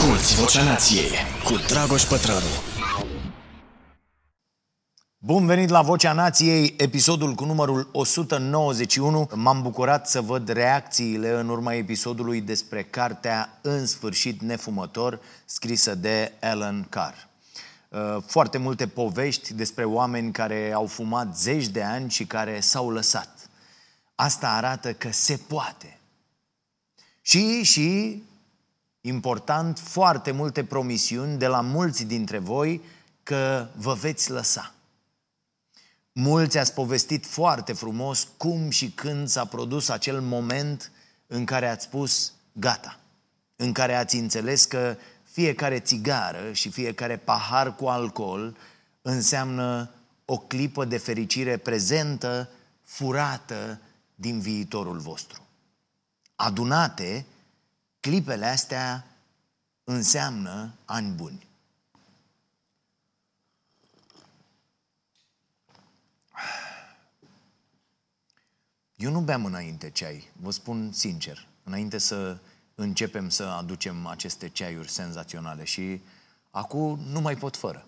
Asculți Vocea Nației cu Dragoș Pătrălu. Bun venit la Vocea Nației, episodul cu numărul 191. M-am bucurat să văd reacțiile în urma episodului despre cartea În sfârșit nefumător, scrisă de Alan Carr. Uh, foarte multe povești despre oameni care au fumat zeci de ani și care s-au lăsat. Asta arată că se poate. Și, și important, foarte multe promisiuni de la mulți dintre voi că vă veți lăsa. Mulți ați povestit foarte frumos cum și când s-a produs acel moment în care ați spus gata, în care ați înțeles că fiecare țigară și fiecare pahar cu alcool înseamnă o clipă de fericire prezentă, furată din viitorul vostru. Adunate clipele astea înseamnă ani buni. Eu nu beam înainte ceai, vă spun sincer, înainte să începem să aducem aceste ceaiuri senzaționale și acum nu mai pot fără.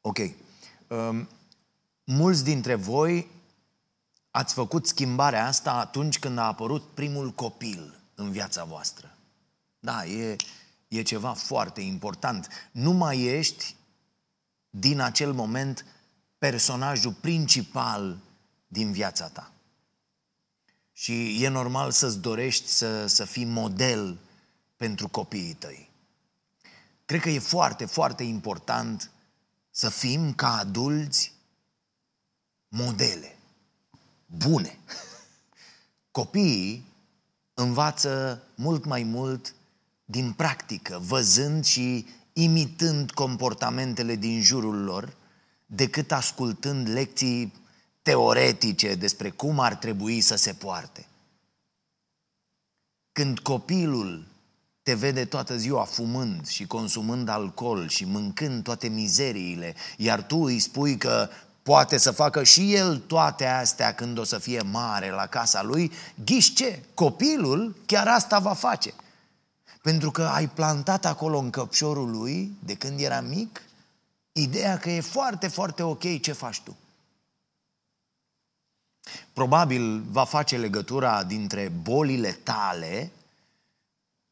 Ok. Um, mulți dintre voi Ați făcut schimbarea asta atunci când a apărut primul copil în viața voastră. Da, e, e ceva foarte important. Nu mai ești din acel moment personajul principal din viața ta. Și e normal să-ți dorești să, să fii model pentru copiii tăi. Cred că e foarte, foarte important să fim ca adulți modele bune. Copiii învață mult mai mult din practică, văzând și imitând comportamentele din jurul lor, decât ascultând lecții teoretice despre cum ar trebui să se poarte. Când copilul te vede toată ziua fumând și consumând alcool și mâncând toate mizeriile, iar tu îi spui că poate să facă și el toate astea când o să fie mare la casa lui, ghiși ce? Copilul chiar asta va face. Pentru că ai plantat acolo în căpșorul lui, de când era mic, ideea că e foarte, foarte ok ce faci tu. Probabil va face legătura dintre bolile tale,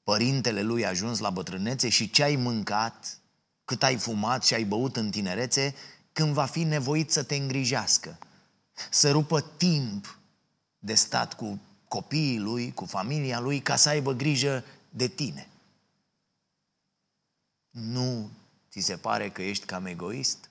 părintele lui a ajuns la bătrânețe și ce ai mâncat, cât ai fumat și ai băut în tinerețe când va fi nevoit să te îngrijească, să rupă timp de stat cu copiii lui, cu familia lui, ca să aibă grijă de tine. Nu ți se pare că ești cam egoist?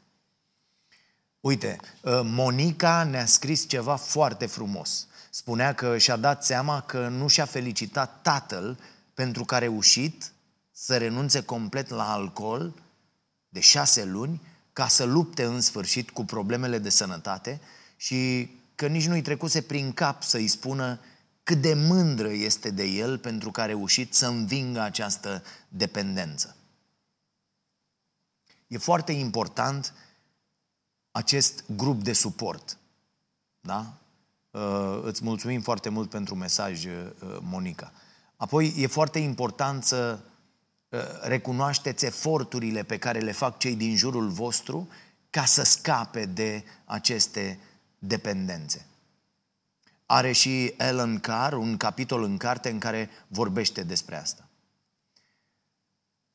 Uite, ă, Monica ne-a scris ceva foarte frumos. Spunea că și-a dat seama că nu și-a felicitat tatăl pentru că a reușit să renunțe complet la alcool de șase luni ca să lupte în sfârșit cu problemele de sănătate și că nici nu-i trecuse prin cap să-i spună cât de mândră este de el pentru că a reușit să învingă această dependență. E foarte important acest grup de suport. Da? Uh, îți mulțumim foarte mult pentru mesaj, uh, Monica. Apoi, e foarte important să Uh, recunoașteți eforturile pe care le fac cei din jurul vostru ca să scape de aceste dependențe. Are și Ellen Carr un capitol în carte în care vorbește despre asta.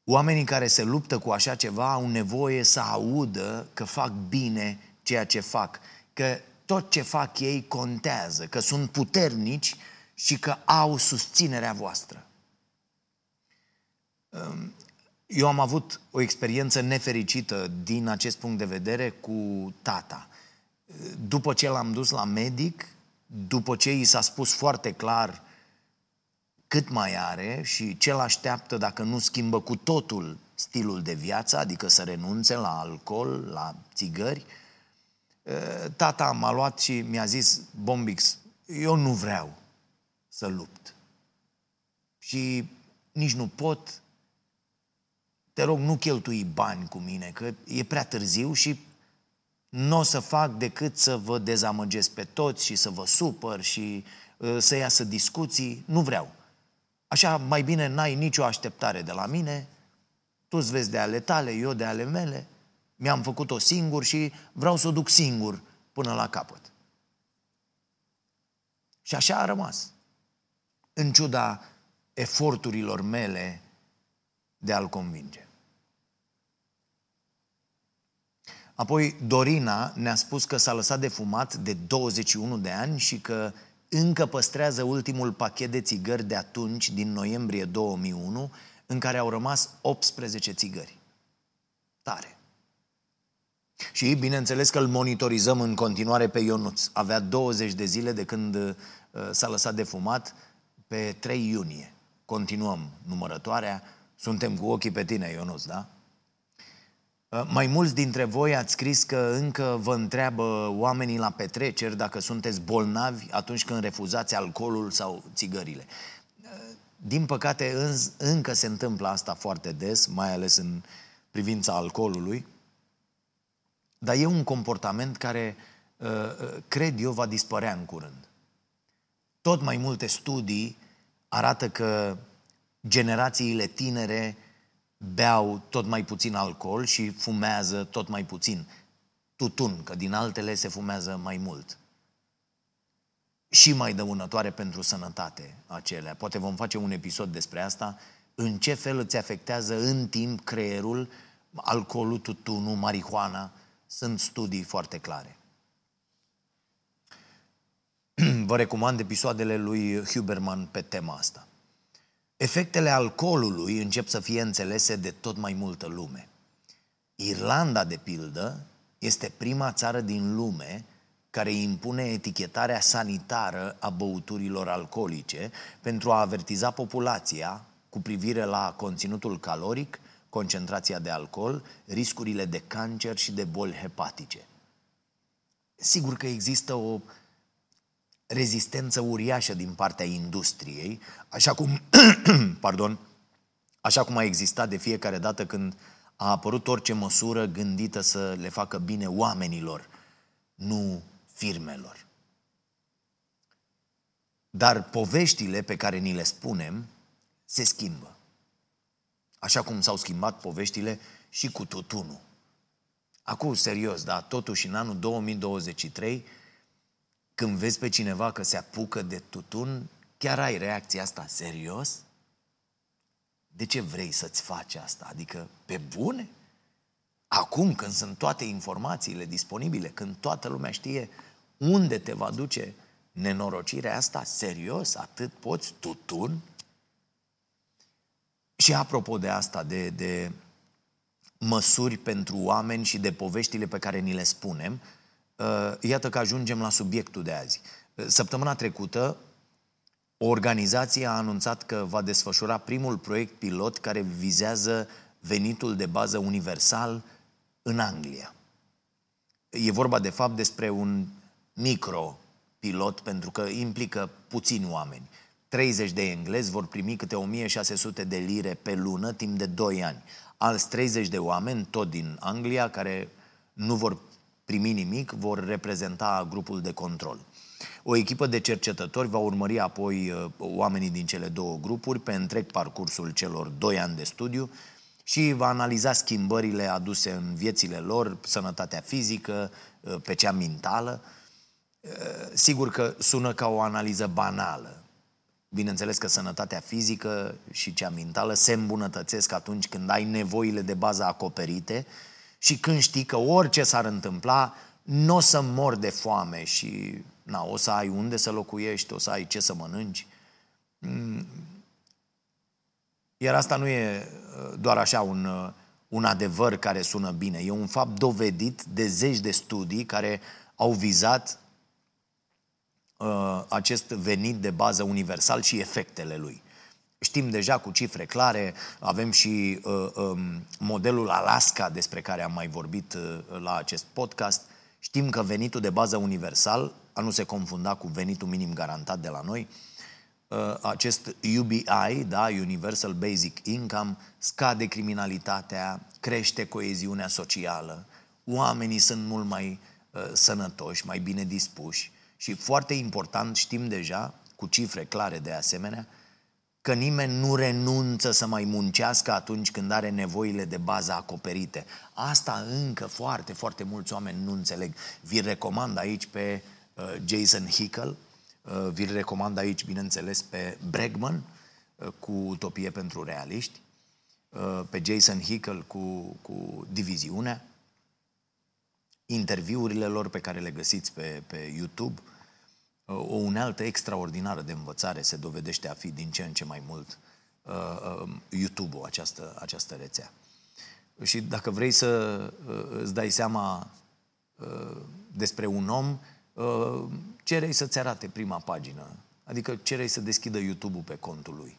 Oamenii care se luptă cu așa ceva au nevoie să audă că fac bine ceea ce fac, că tot ce fac ei contează, că sunt puternici și că au susținerea voastră. Eu am avut o experiență nefericită din acest punct de vedere cu tata. După ce l-am dus la medic, după ce i s-a spus foarte clar cât mai are și ce l așteaptă dacă nu schimbă cu totul stilul de viață, adică să renunțe la alcool, la țigări, tata m-a luat și mi-a zis, Bombix, eu nu vreau să lupt. Și nici nu pot, te rog, nu cheltui bani cu mine, că e prea târziu și nu o să fac decât să vă dezamăgesc pe toți și să vă supăr și uh, să iasă discuții. Nu vreau. Așa mai bine n-ai nicio așteptare de la mine, tu îți vezi de ale tale, eu de ale mele, mi-am făcut-o singur și vreau să o duc singur până la capăt. Și așa a rămas. În ciuda eforturilor mele de a-l convinge. Apoi Dorina ne-a spus că s-a lăsat de fumat de 21 de ani și că încă păstrează ultimul pachet de țigări de atunci, din noiembrie 2001, în care au rămas 18 țigări. Tare. Și bineînțeles că îl monitorizăm în continuare pe Ionuț. Avea 20 de zile de când uh, s-a lăsat de fumat pe 3 iunie. Continuăm numărătoarea. Suntem cu ochii pe tine, Ionuț, da? Uh, mai mulți dintre voi ați scris că încă vă întreabă oamenii la petreceri dacă sunteți bolnavi atunci când refuzați alcoolul sau țigările. Uh, din păcate, încă se întâmplă asta foarte des, mai ales în privința alcoolului, dar e un comportament care, uh, cred eu, va dispărea în curând. Tot mai multe studii arată că generațiile tinere beau tot mai puțin alcool și fumează tot mai puțin tutun, că din altele se fumează mai mult. Și mai dăunătoare pentru sănătate acelea. Poate vom face un episod despre asta. În ce fel îți afectează în timp creierul alcoolul, tutunul, marihuana. Sunt studii foarte clare. Vă recomand episoadele lui Huberman pe tema asta. Efectele alcoolului încep să fie înțelese de tot mai multă lume. Irlanda, de pildă, este prima țară din lume care impune etichetarea sanitară a băuturilor alcoolice pentru a avertiza populația cu privire la conținutul caloric, concentrația de alcool, riscurile de cancer și de boli hepatice. Sigur că există o rezistență uriașă din partea industriei, așa cum, pardon, așa cum a existat de fiecare dată când a apărut orice măsură gândită să le facă bine oamenilor, nu firmelor. Dar poveștile pe care ni le spunem se schimbă. Așa cum s-au schimbat poveștile și cu tutunul. Acum, serios, da, totuși în anul 2023 când vezi pe cineva că se apucă de tutun, chiar ai reacția asta, serios? De ce vrei să-ți faci asta? Adică, pe bune? Acum, când sunt toate informațiile disponibile, când toată lumea știe unde te va duce nenorocirea asta, serios, atât poți, tutun? Și apropo de asta, de, de măsuri pentru oameni și de poveștile pe care ni le spunem, Uh, iată că ajungem la subiectul de azi. Uh, săptămâna trecută, o organizație a anunțat că va desfășura primul proiect pilot care vizează venitul de bază universal în Anglia. E vorba, de fapt, despre un micro pilot, pentru că implică puțini oameni. 30 de englezi vor primi câte 1600 de lire pe lună timp de 2 ani. Alți 30 de oameni, tot din Anglia, care nu vor primi nimic, vor reprezenta grupul de control. O echipă de cercetători va urmări apoi uh, oamenii din cele două grupuri pe întreg parcursul celor doi ani de studiu și va analiza schimbările aduse în viețile lor, sănătatea fizică, uh, pe cea mentală. Uh, sigur că sună ca o analiză banală. Bineînțeles că sănătatea fizică și cea mentală se îmbunătățesc atunci când ai nevoile de bază acoperite, și când știi că orice s-ar întâmpla, nu o să mor de foame și na, o să ai unde să locuiești, o să ai ce să mănânci. Mm. Iar asta nu e uh, doar așa un, uh, un adevăr care sună bine, e un fapt dovedit de zeci de studii care au vizat uh, acest venit de bază universal și efectele lui. Știm deja cu cifre clare, avem și uh, um, modelul Alaska despre care am mai vorbit uh, la acest podcast. Știm că venitul de bază universal, a nu se confunda cu venitul minim garantat de la noi, uh, acest UBI, da, Universal Basic Income, scade criminalitatea, crește coeziunea socială, oamenii sunt mult mai uh, sănătoși, mai bine dispuși și foarte important, știm deja, cu cifre clare de asemenea, că nimeni nu renunță să mai muncească atunci când are nevoile de bază acoperite. Asta încă foarte, foarte mulți oameni nu înțeleg. Vi recomand aici pe uh, Jason Hickel, uh, vi recomand aici, bineînțeles, pe Bregman uh, cu Utopie pentru realiști, uh, pe Jason Hickel cu, cu Diviziunea, interviurile lor pe care le găsiți pe, pe YouTube – o unealtă extraordinară de învățare se dovedește a fi din ce în ce mai mult uh, uh, YouTube-ul, această, această rețea. Și dacă vrei să uh, îți dai seama uh, despre un om, uh, cerei să-ți arate prima pagină. Adică cerei să deschidă YouTube-ul pe contul lui.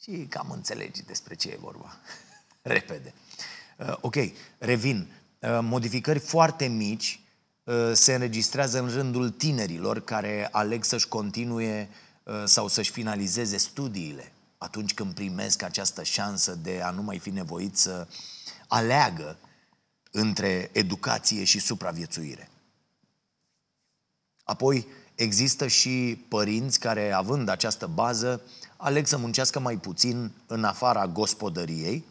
Și cam înțelegi despre ce e vorba. Repede. Uh, ok, revin. Uh, modificări foarte mici Uh, se înregistrează în rândul tinerilor care aleg să-și continue uh, sau să-și finalizeze studiile atunci când primesc această șansă de a nu mai fi nevoit să aleagă între educație și supraviețuire. Apoi există și părinți care, având această bază, aleg să muncească mai puțin în afara gospodăriei,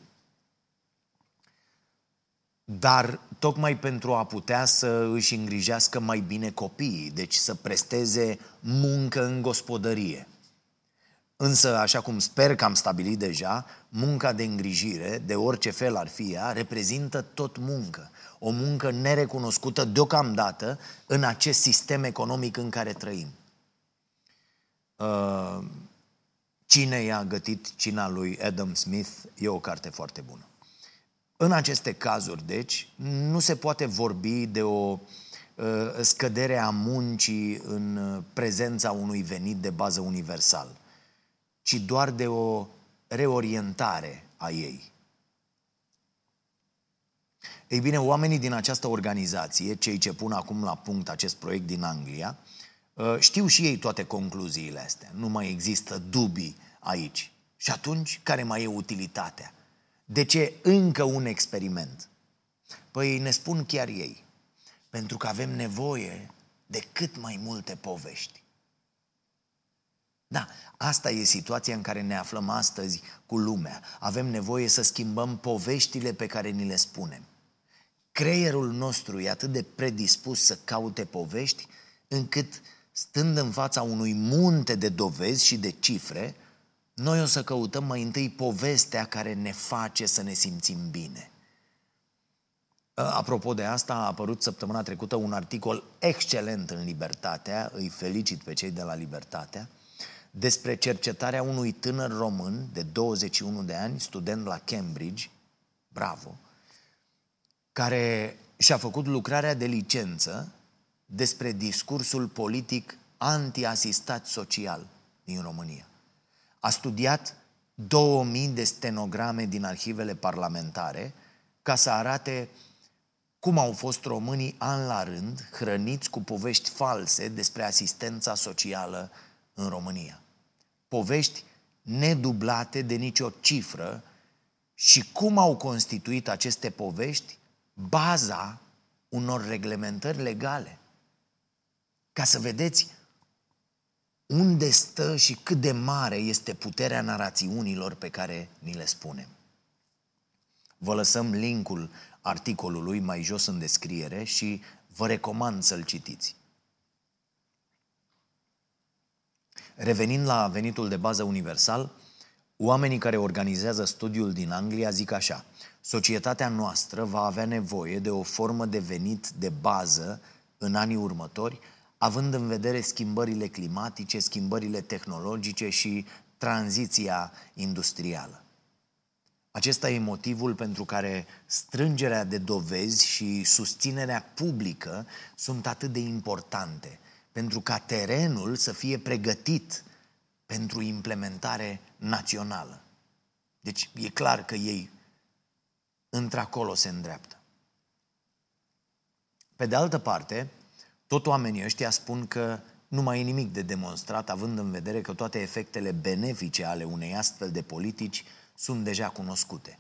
dar tocmai pentru a putea să își îngrijească mai bine copiii, deci să presteze muncă în gospodărie. Însă, așa cum sper că am stabilit deja, munca de îngrijire, de orice fel ar fi ea, reprezintă tot muncă. O muncă nerecunoscută deocamdată în acest sistem economic în care trăim. Uh, Cine i-a gătit cina lui Adam Smith e o carte foarte bună. În aceste cazuri, deci, nu se poate vorbi de o uh, scădere a muncii în uh, prezența unui venit de bază universal, ci doar de o reorientare a ei. Ei bine, oamenii din această organizație, cei ce pun acum la punct acest proiect din Anglia, uh, știu și ei toate concluziile astea. Nu mai există dubii aici. Și atunci, care mai e utilitatea? De ce încă un experiment? Păi ne spun chiar ei. Pentru că avem nevoie de cât mai multe povești. Da, asta e situația în care ne aflăm astăzi cu lumea. Avem nevoie să schimbăm poveștile pe care ni le spunem. Creierul nostru e atât de predispus să caute povești, încât, stând în fața unui munte de dovezi și de cifre, noi o să căutăm mai întâi povestea care ne face să ne simțim bine. Apropo de asta, a apărut săptămâna trecută un articol excelent în Libertatea, îi felicit pe cei de la Libertatea, despre cercetarea unui tânăr român de 21 de ani, student la Cambridge, bravo, care și-a făcut lucrarea de licență despre discursul politic anti-asistat social din România. A studiat 2000 de stenograme din arhivele parlamentare ca să arate cum au fost românii an la rând hrăniți cu povești false despre asistența socială în România. Povești nedublate de nicio cifră și cum au constituit aceste povești baza unor reglementări legale. Ca să vedeți unde stă și cât de mare este puterea narațiunilor pe care ni le spunem. Vă lăsăm linkul articolului mai jos în descriere și vă recomand să-l citiți. Revenind la venitul de bază universal, oamenii care organizează studiul din Anglia zic așa, societatea noastră va avea nevoie de o formă de venit de bază în anii următori având în vedere schimbările climatice, schimbările tehnologice și tranziția industrială. Acesta e motivul pentru care strângerea de dovezi și susținerea publică sunt atât de importante, pentru ca terenul să fie pregătit pentru implementare națională. Deci e clar că ei într-acolo se îndreaptă. Pe de altă parte, tot oamenii ăștia spun că nu mai e nimic de demonstrat, având în vedere că toate efectele benefice ale unei astfel de politici sunt deja cunoscute.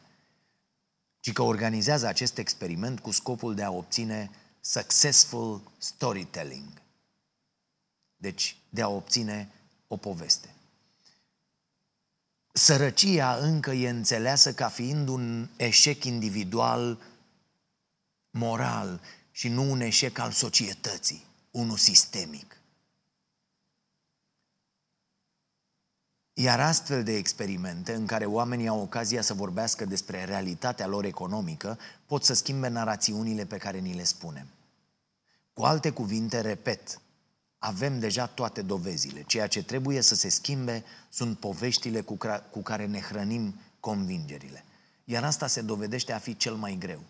Ci că organizează acest experiment cu scopul de a obține successful storytelling. Deci, de a obține o poveste. Sărăcia încă e înțeleasă ca fiind un eșec individual moral și nu un eșec al societății, unul sistemic. Iar astfel de experimente în care oamenii au ocazia să vorbească despre realitatea lor economică pot să schimbe narațiunile pe care ni le spunem. Cu alte cuvinte, repet, avem deja toate dovezile. Ceea ce trebuie să se schimbe sunt poveștile cu, cu care ne hrănim convingerile. Iar asta se dovedește a fi cel mai greu.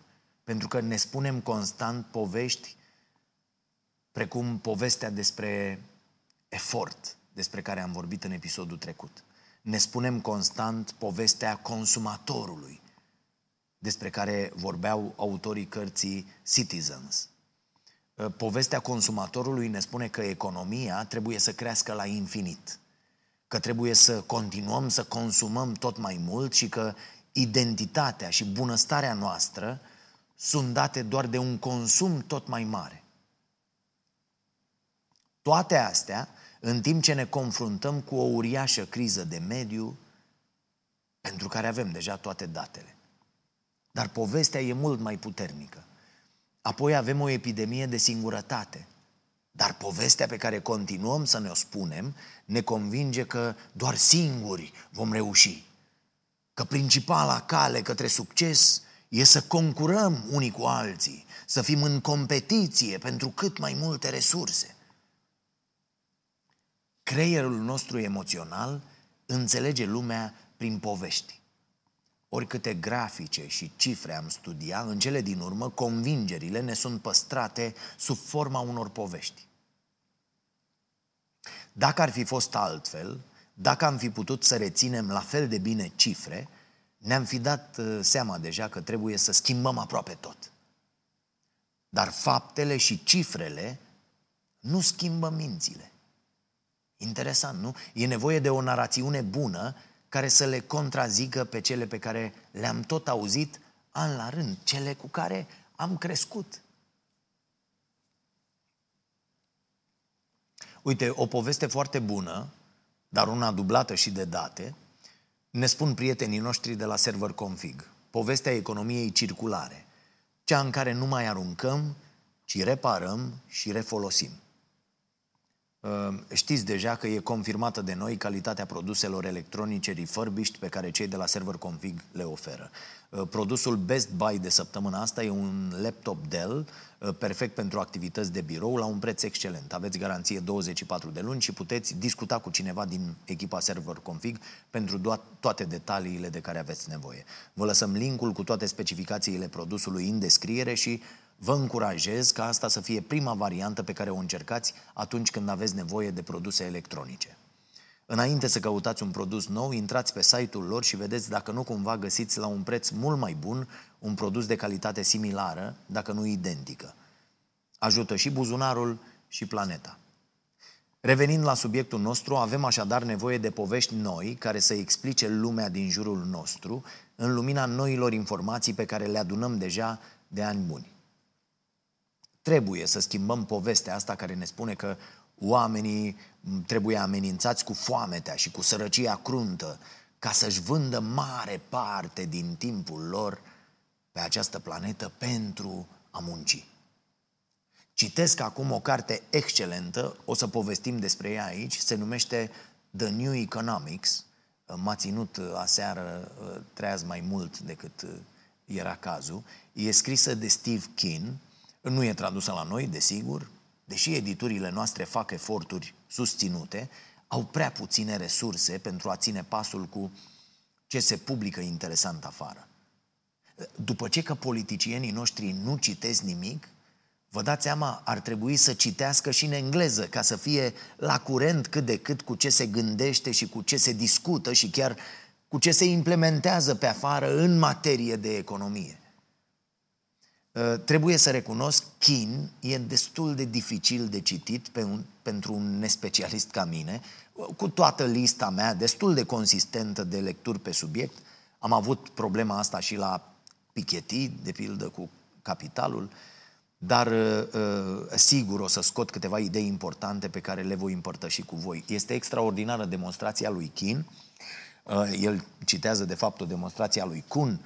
Pentru că ne spunem constant povești precum povestea despre efort, despre care am vorbit în episodul trecut. Ne spunem constant povestea consumatorului, despre care vorbeau autorii cărții Citizens. Uh, povestea consumatorului ne spune că economia trebuie să crească la infinit, că trebuie să continuăm să consumăm tot mai mult și că identitatea și bunăstarea noastră sunt date doar de un consum tot mai mare. Toate astea în timp ce ne confruntăm cu o uriașă criză de mediu pentru care avem deja toate datele. Dar povestea e mult mai puternică. Apoi avem o epidemie de singurătate. Dar povestea pe care continuăm să ne o spunem ne convinge că doar singuri vom reuși. Că principala cale către succes e să concurăm unii cu alții, să fim în competiție pentru cât mai multe resurse. Creierul nostru emoțional înțelege lumea prin povești. Oricâte grafice și cifre am studiat, în cele din urmă, convingerile ne sunt păstrate sub forma unor povești. Dacă ar fi fost altfel, dacă am fi putut să reținem la fel de bine cifre, ne-am fi dat uh, seama deja că trebuie să schimbăm aproape tot. Dar faptele și cifrele nu schimbă mințile. Interesant, nu? E nevoie de o narațiune bună care să le contrazică pe cele pe care le-am tot auzit an la rând, cele cu care am crescut. Uite, o poveste foarte bună, dar una dublată și de date, ne spun prietenii noștri de la Server Config. Povestea economiei circulare, cea în care nu mai aruncăm, ci reparăm și refolosim. Ehm, știți deja că e confirmată de noi calitatea produselor electronice refurbished pe care cei de la Server Config le oferă. Ehm, produsul Best Buy de săptămâna asta e un laptop Dell ehm, perfect pentru activități de birou la un preț excelent. Aveți garanție 24 de luni și puteți discuta cu cineva din echipa Server Config pentru toate detaliile de care aveți nevoie. Vă lăsăm linkul cu toate specificațiile produsului în descriere și Vă încurajez ca asta să fie prima variantă pe care o încercați atunci când aveți nevoie de produse electronice. Înainte să căutați un produs nou, intrați pe site-ul lor și vedeți dacă nu cumva găsiți la un preț mult mai bun un produs de calitate similară, dacă nu identică. Ajută și buzunarul și planeta. Revenind la subiectul nostru, avem așadar nevoie de povești noi care să explice lumea din jurul nostru în lumina noilor informații pe care le adunăm deja de ani buni. Trebuie să schimbăm povestea asta care ne spune că oamenii trebuie amenințați cu foametea și cu sărăcia cruntă ca să-și vândă mare parte din timpul lor pe această planetă pentru a munci. Citesc acum o carte excelentă, o să povestim despre ea aici, se numește The New Economics. M-a ținut aseară treaz mai mult decât era cazul. E scrisă de Steve Keen nu e tradusă la noi, desigur, deși editurile noastre fac eforturi susținute, au prea puține resurse pentru a ține pasul cu ce se publică interesant afară. După ce că politicienii noștri nu citesc nimic, vă dați seama, ar trebui să citească și în engleză ca să fie la curent cât de cât cu ce se gândește și cu ce se discută și chiar cu ce se implementează pe afară în materie de economie. Uh, trebuie să recunosc, Kin e destul de dificil de citit pe un, pentru un nespecialist ca mine, cu toată lista mea destul de consistentă de lecturi pe subiect. Am avut problema asta și la Piketty, de pildă cu Capitalul, dar uh, uh, sigur o să scot câteva idei importante pe care le voi împărtăși cu voi. Este extraordinară demonstrația lui Kin El citează, de fapt, o demonstrație a lui Kuhn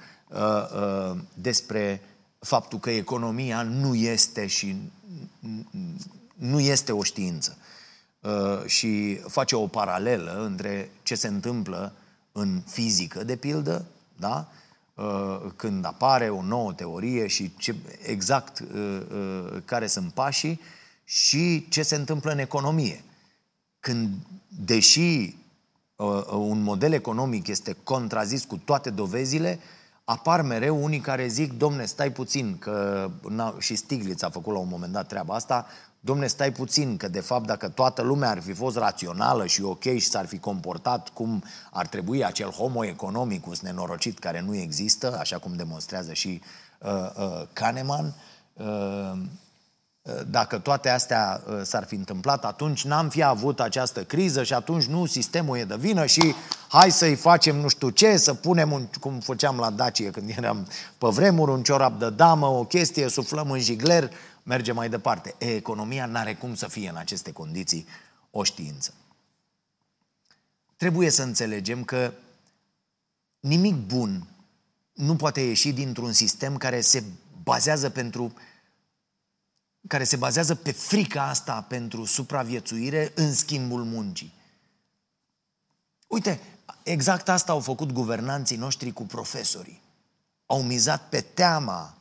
despre faptul că economia nu este și nu este o știință. Și face o paralelă între ce se întâmplă în fizică, de pildă, da? când apare o nouă teorie și ce, exact care sunt pașii și ce se întâmplă în economie. Când, deși un model economic este contrazis cu toate dovezile, apar mereu unii care zic, domne, stai puțin, că și Stiglitz a făcut la un moment dat treaba asta, domne, stai puțin, că de fapt dacă toată lumea ar fi fost rațională și ok și s-ar fi comportat cum ar trebui acel homo economicus nenorocit care nu există, așa cum demonstrează și uh, uh, Kahneman, uh, dacă toate astea uh, s-ar fi întâmplat, atunci n-am fi avut această criză și atunci nu, sistemul e de vină și hai să-i facem nu știu ce, să punem, un, cum făceam la Dacie când eram pe vremuri, un ciorap de damă, o chestie, suflăm în jigler, merge mai departe. E, economia n-are cum să fie în aceste condiții o știință. Trebuie să înțelegem că nimic bun nu poate ieși dintr-un sistem care se bazează pentru care se bazează pe frica asta pentru supraviețuire în schimbul muncii. Uite, exact asta au făcut guvernanții noștri cu profesorii. Au mizat pe teama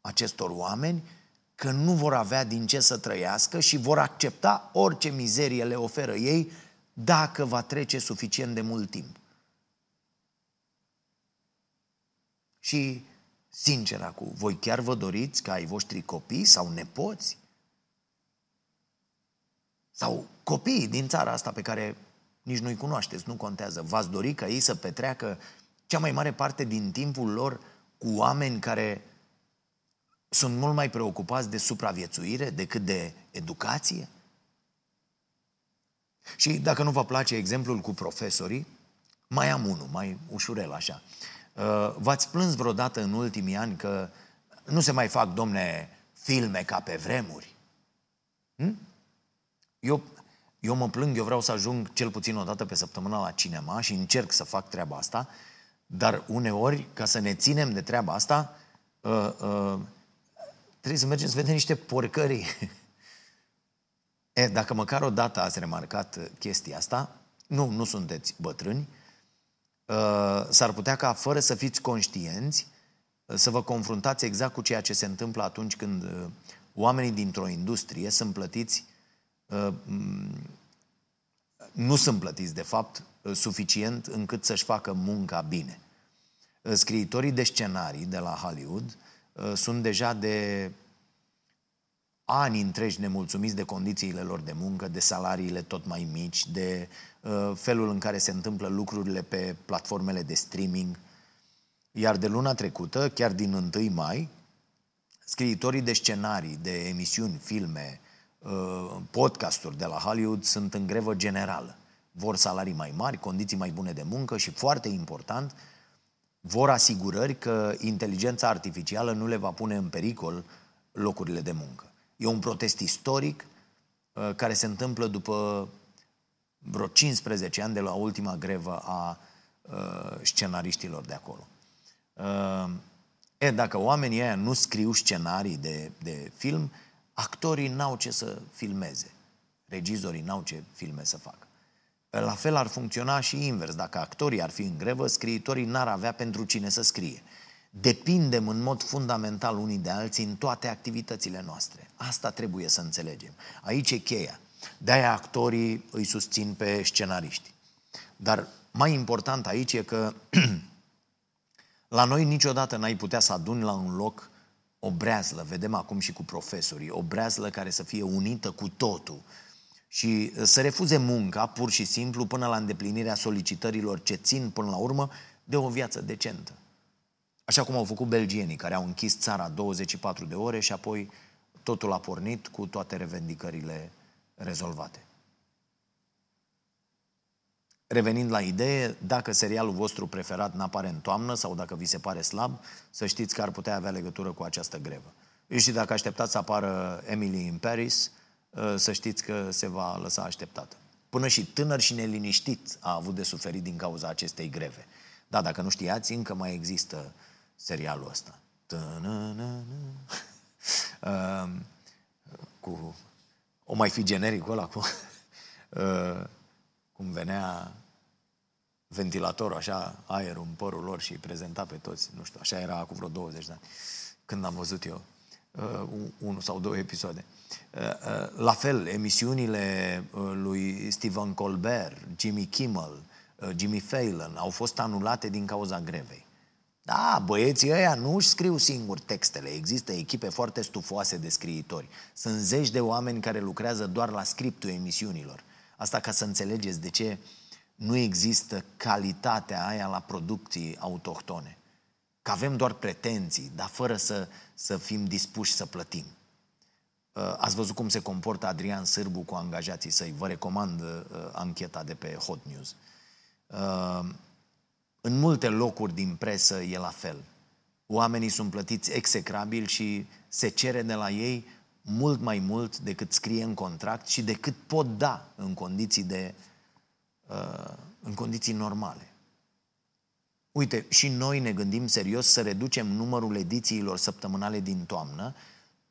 acestor oameni că nu vor avea din ce să trăiască și vor accepta orice mizerie le oferă ei dacă va trece suficient de mult timp. Și Sincer acum, voi chiar vă doriți ca ai voștri copii sau nepoți? Sau copiii din țara asta pe care nici nu-i cunoașteți, nu contează. V-ați dori ca ei să petreacă cea mai mare parte din timpul lor cu oameni care sunt mult mai preocupați de supraviețuire decât de educație? Și dacă nu vă place exemplul cu profesorii, mai am unul, mai ușurel așa. Uh, v-ați plâns vreodată în ultimii ani că nu se mai fac, domne, filme ca pe vremuri? Hm? Eu, eu mă plâng, eu vreau să ajung cel puțin o dată pe săptămână la cinema și încerc să fac treaba asta, dar uneori, ca să ne ținem de treaba asta, uh, uh, trebuie să mergem să vedem niște porcării. e, dacă măcar o dată ați remarcat chestia asta, nu, nu sunteți bătrâni, uh, Uh, s-ar putea ca, fără să fiți conștienți, uh, să vă confruntați exact cu ceea ce se întâmplă atunci când uh, oamenii dintr-o industrie sunt plătiți, nu sunt plătiți, de fapt, suficient încât să-și facă munca bine. Scriitorii de scenarii de la Hollywood sunt deja de ani întregi nemulțumiți de condițiile lor de muncă, de salariile tot mai mici, de uh, felul în care se întâmplă lucrurile pe platformele de streaming. Iar de luna trecută, chiar din 1 mai, scriitorii de scenarii, de emisiuni, filme, uh, podcasturi de la Hollywood sunt în grevă generală. Vor salarii mai mari, condiții mai bune de muncă și, foarte important, vor asigurări că inteligența artificială nu le va pune în pericol locurile de muncă. E un protest istoric uh, care se întâmplă după vreo 15 ani de la ultima grevă a uh, scenariștilor de acolo. Uh, e, dacă oamenii ăia nu scriu scenarii de, de film, actorii n-au ce să filmeze. Regizorii n-au ce filme să facă. La fel ar funcționa și invers. Dacă actorii ar fi în grevă, scriitorii n-ar avea pentru cine să scrie depindem în mod fundamental unii de alții în toate activitățile noastre. Asta trebuie să înțelegem. Aici e cheia. De-aia actorii îi susțin pe scenariști. Dar mai important aici e că la noi niciodată n-ai putea să aduni la un loc o breazlă, vedem acum și cu profesorii, o breazlă care să fie unită cu totul și să refuze munca pur și simplu până la îndeplinirea solicitărilor ce țin până la urmă de o viață decentă. Așa cum au făcut belgienii, care au închis țara 24 de ore și apoi totul a pornit cu toate revendicările rezolvate. Revenind la idee, dacă serialul vostru preferat n-apare în toamnă sau dacă vi se pare slab, să știți că ar putea avea legătură cu această grevă. Și dacă așteptați să apară Emily in Paris, să știți că se va lăsa așteptată. Până și tânăr și neliniștit a avut de suferit din cauza acestei greve. Da, dacă nu știați, încă mai există serialul ăsta. Cu... O mai fi genericul ăla cu... Cum venea ventilatorul, așa, aerul în părul lor și îi prezenta pe toți. Nu știu, așa era acum vreo 20 de ani, când am văzut eu uh, unul sau două episoade. Uh, uh, la fel, emisiunile uh, lui Stephen Colbert, Jimmy Kimmel, uh, Jimmy Fallon au fost anulate din cauza grevei. Da, băieții ăia nu își scriu singuri textele. Există echipe foarte stufoase de scriitori. Sunt zeci de oameni care lucrează doar la scriptul emisiunilor. Asta ca să înțelegeți de ce nu există calitatea aia la producții autohtone. Că avem doar pretenții, dar fără să, să fim dispuși să plătim. Uh, ați văzut cum se comportă Adrian Sârbu cu angajații săi. Vă recomand uh, ancheta de pe Hot News. Uh, în multe locuri din presă e la fel. Oamenii sunt plătiți execrabil și se cere de la ei mult mai mult decât scrie în contract și decât pot da în condiții, de, în condiții normale. Uite, și noi ne gândim serios să reducem numărul edițiilor săptămânale din toamnă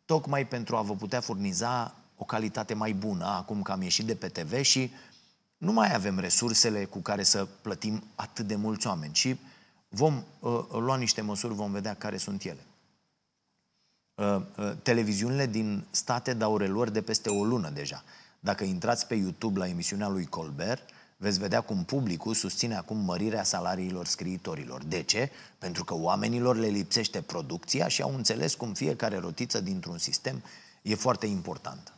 tocmai pentru a vă putea furniza o calitate mai bună, acum că am ieșit de pe TV și nu mai avem resursele cu care să plătim atât de mulți oameni, și vom uh, lua niște măsuri, vom vedea care sunt ele. Uh, uh, televiziunile din state dau reluări de peste o lună deja. Dacă intrați pe YouTube la emisiunea lui Colbert, veți vedea cum publicul susține acum mărirea salariilor scriitorilor. De ce? Pentru că oamenilor le lipsește producția și au înțeles cum fiecare rotiță dintr-un sistem e foarte importantă.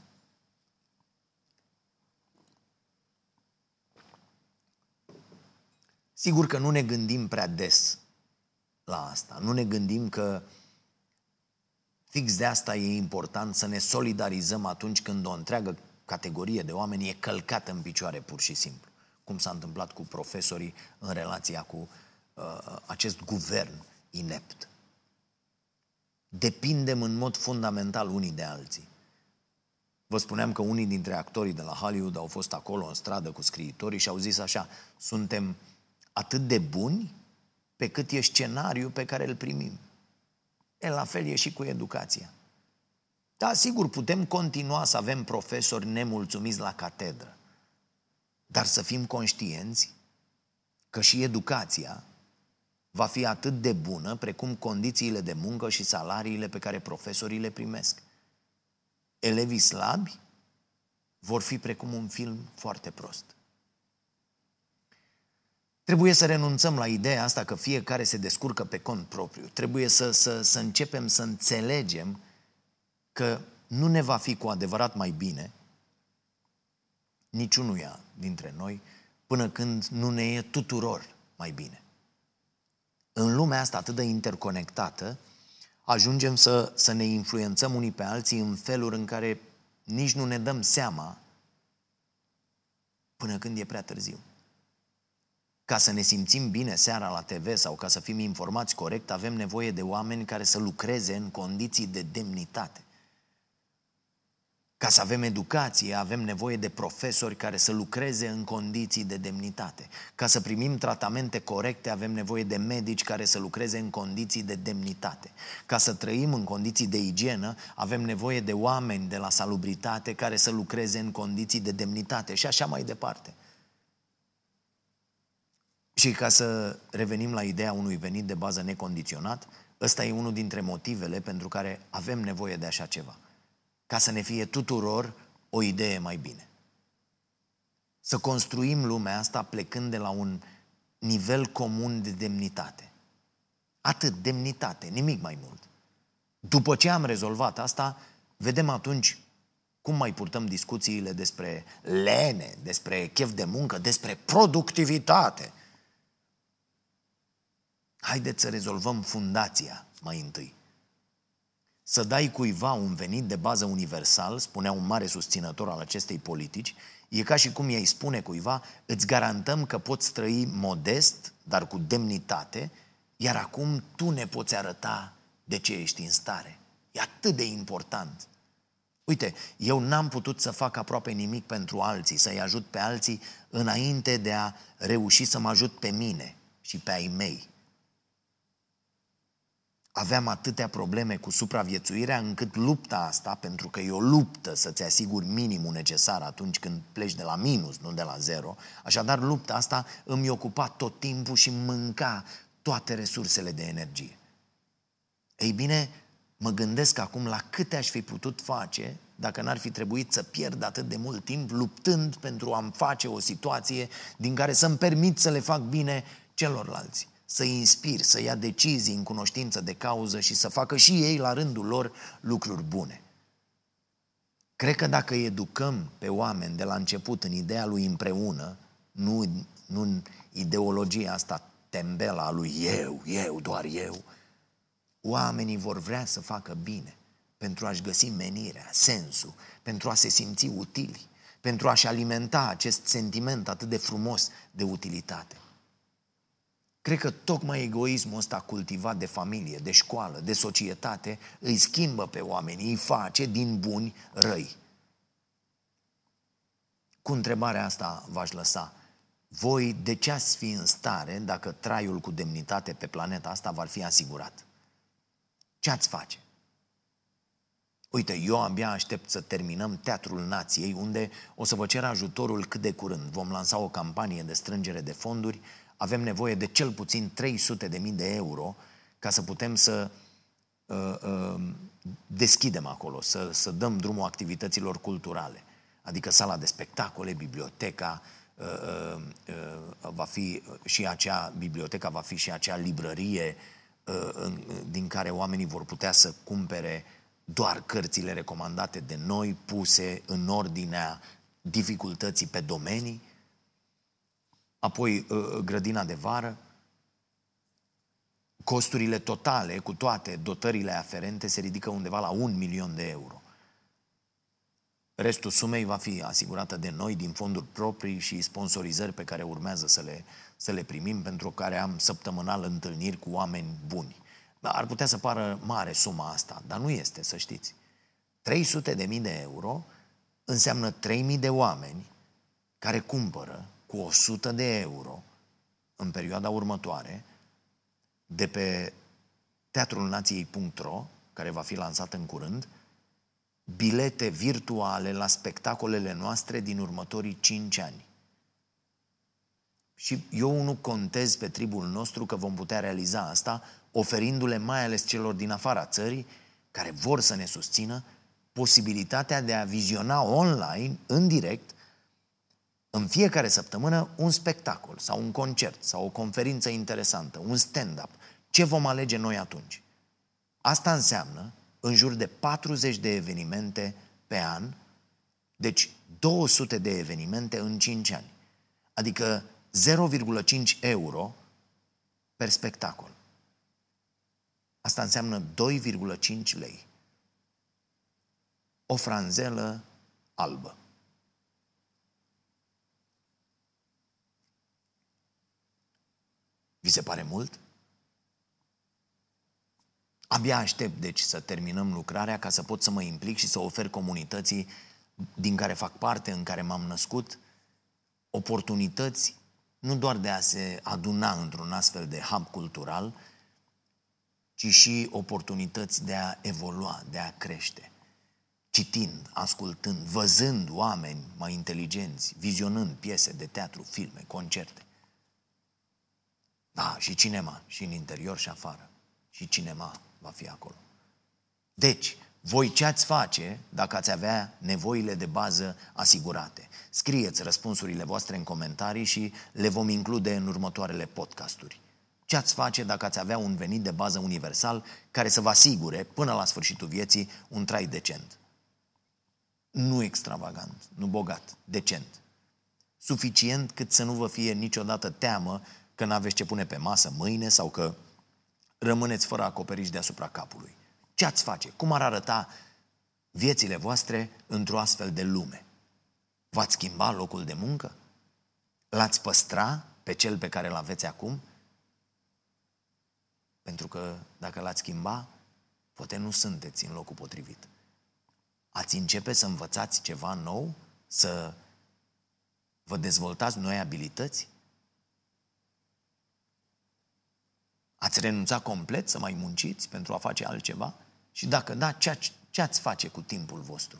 Sigur că nu ne gândim prea des la asta. Nu ne gândim că fix de asta e important să ne solidarizăm atunci când o întreagă categorie de oameni e călcată în picioare pur și simplu cum s-a întâmplat cu profesorii în relația cu uh, acest guvern inept. Depindem în mod fundamental unii de alții. Vă spuneam că unii dintre actorii de la Hollywood au fost acolo în stradă cu scriitorii și au zis așa, suntem atât de buni pe cât e scenariul pe care îl primim. E, la fel e și cu educația. Da, sigur, putem continua să avem profesori nemulțumiți la catedră. Dar să fim conștienți că și educația va fi atât de bună precum condițiile de muncă și salariile pe care profesorii le primesc. Elevii slabi vor fi precum un film foarte prost. Trebuie să renunțăm la ideea asta că fiecare se descurcă pe cont propriu. Trebuie să, să, să începem să înțelegem că nu ne va fi cu adevărat mai bine niciunuia dintre noi până când nu ne e tuturor mai bine. În lumea asta atât de interconectată, ajungem să, să ne influențăm unii pe alții în feluri în care nici nu ne dăm seama până când e prea târziu. Ca să ne simțim bine seara la TV sau ca să fim informați corect, avem nevoie de oameni care să lucreze în condiții de demnitate. Ca să avem educație, avem nevoie de profesori care să lucreze în condiții de demnitate. Ca să primim tratamente corecte, avem nevoie de medici care să lucreze în condiții de demnitate. Ca să trăim în condiții de igienă, avem nevoie de oameni de la salubritate care să lucreze în condiții de demnitate și așa mai departe. Și ca să revenim la ideea unui venit de bază necondiționat, ăsta e unul dintre motivele pentru care avem nevoie de așa ceva ca să ne fie tuturor o idee mai bine. Să construim lumea asta plecând de la un nivel comun de demnitate. Atât, demnitate, nimic mai mult. După ce am rezolvat asta, vedem atunci cum mai purtăm discuțiile despre lene, despre chef de muncă, despre productivitate. Haideți să rezolvăm fundația mai întâi. Să dai cuiva un venit de bază universal, spunea un mare susținător al acestei politici, e ca și cum i-ai spune cuiva, îți garantăm că poți trăi modest, dar cu demnitate, iar acum tu ne poți arăta de ce ești în stare. E atât de important Uite, eu n-am putut să fac aproape nimic pentru alții, să-i ajut pe alții înainte de a reuși să mă ajut pe mine și pe ai mei. Aveam atâtea probleme cu supraviețuirea încât lupta asta, pentru că e o luptă să-ți asiguri minimul necesar atunci când pleci de la minus, nu de la zero, așadar lupta asta îmi ocupa tot timpul și mânca toate resursele de energie. Ei bine, mă gândesc acum la câte aș fi putut face dacă n-ar fi trebuit să pierd atât de mult timp luptând pentru a-mi face o situație din care să-mi permit să le fac bine celorlalți, să-i inspir, să ia decizii în cunoștință de cauză și să facă și ei la rândul lor lucruri bune. Cred că dacă educăm pe oameni de la început în ideea lui împreună, nu, nu în ideologia asta tembela a lui eu, eu, doar eu, oamenii vor vrea să facă bine pentru a-și găsi menirea, sensul, pentru a se simți utili, pentru a-și alimenta acest sentiment atât de frumos de utilitate. Cred că tocmai egoismul ăsta cultivat de familie, de școală, de societate, îi schimbă pe oameni, îi face din buni răi. Cu întrebarea asta v-aș lăsa. Voi de ce ați fi în stare dacă traiul cu demnitate pe planeta asta va fi asigurat? Ce ați face? Uite, eu abia aștept să terminăm Teatrul Nației, unde o să vă cer ajutorul cât de curând. Vom lansa o campanie de strângere de fonduri. Avem nevoie de cel puțin 300 de mii de euro ca să putem să uh, uh, deschidem acolo, să, să dăm drumul activităților culturale. Adică sala de spectacole, biblioteca, uh, uh, uh, va fi și acea biblioteca, va fi și acea librărie uh, din care oamenii vor putea să cumpere doar cărțile recomandate de noi, puse în ordinea dificultății pe domenii, apoi uh, grădina de vară, costurile totale cu toate dotările aferente se ridică undeva la un milion de euro. Restul sumei va fi asigurată de noi din fonduri proprii și sponsorizări pe care urmează să le, să le primim, pentru care am săptămânal întâlniri cu oameni buni. Da, ar putea să pară mare suma asta, dar nu este, să știți. 300 de mii de euro înseamnă 3.000 de oameni care cumpără cu 100 de euro în perioada următoare de pe teatrulnației.ro, care va fi lansat în curând, bilete virtuale la spectacolele noastre din următorii 5 ani. Și eu nu contez pe tribul nostru că vom putea realiza asta oferindu-le mai ales celor din afara țării care vor să ne susțină posibilitatea de a viziona online, în direct, în fiecare săptămână, un spectacol sau un concert sau o conferință interesantă, un stand-up. Ce vom alege noi atunci? Asta înseamnă în jur de 40 de evenimente pe an, deci 200 de evenimente în 5 ani. Adică 0,5 euro per spectacol. Asta înseamnă 2,5 lei. O franzelă albă. Vi se pare mult? Abia aștept, deci, să terminăm lucrarea ca să pot să mă implic și să ofer comunității din care fac parte, în care m-am născut, oportunități nu doar de a se aduna într-un astfel de hub cultural, ci și oportunități de a evolua, de a crește. Citind, ascultând, văzând oameni mai inteligenți, vizionând piese de teatru, filme, concerte. Da, și cinema, și în interior și afară. Și cinema va fi acolo. Deci, voi ce ați face dacă ați avea nevoile de bază asigurate? Scrieți răspunsurile voastre în comentarii și le vom include în următoarele podcasturi. Ce ați face dacă ați avea un venit de bază universal care să vă asigure, până la sfârșitul vieții, un trai decent? Nu extravagant, nu bogat, decent. Suficient cât să nu vă fie niciodată teamă că n-aveți ce pune pe masă mâine sau că rămâneți fără acoperiș deasupra capului. Ce ați face? Cum ar arăta viețile voastre într-o astfel de lume? V-ați schimba locul de muncă? L-ați păstra pe cel pe care îl aveți acum? Pentru că dacă l-ați schimba, poate nu sunteți în locul potrivit. Ați începe să învățați ceva nou? Să vă dezvoltați noi abilități? Ați renunțat complet să mai munciți pentru a face altceva? Și dacă da, ce, ce ați face cu timpul vostru?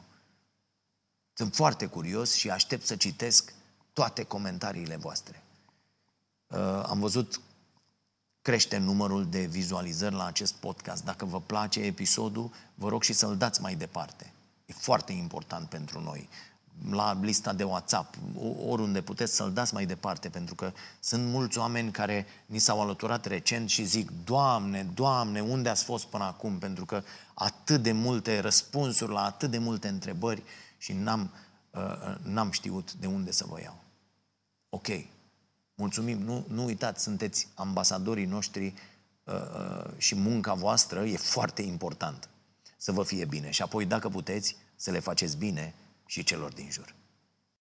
Sunt foarte curios și aștept să citesc toate comentariile voastre. Uh, am văzut crește numărul de vizualizări la acest podcast. Dacă vă place episodul, vă rog și să-l dați mai departe. E foarte important pentru noi. La lista de WhatsApp, oriunde puteți să-l dați mai departe, pentru că sunt mulți oameni care ni s-au alăturat recent și zic, Doamne, Doamne, unde ați fost până acum? Pentru că atât de multe răspunsuri la atât de multe întrebări și n-am, uh, n-am știut de unde să vă iau. Ok, mulțumim, nu, nu uitați, sunteți ambasadorii noștri uh, uh, și munca voastră e foarte important să vă fie bine. Și apoi, dacă puteți, să le faceți bine și celor din jur.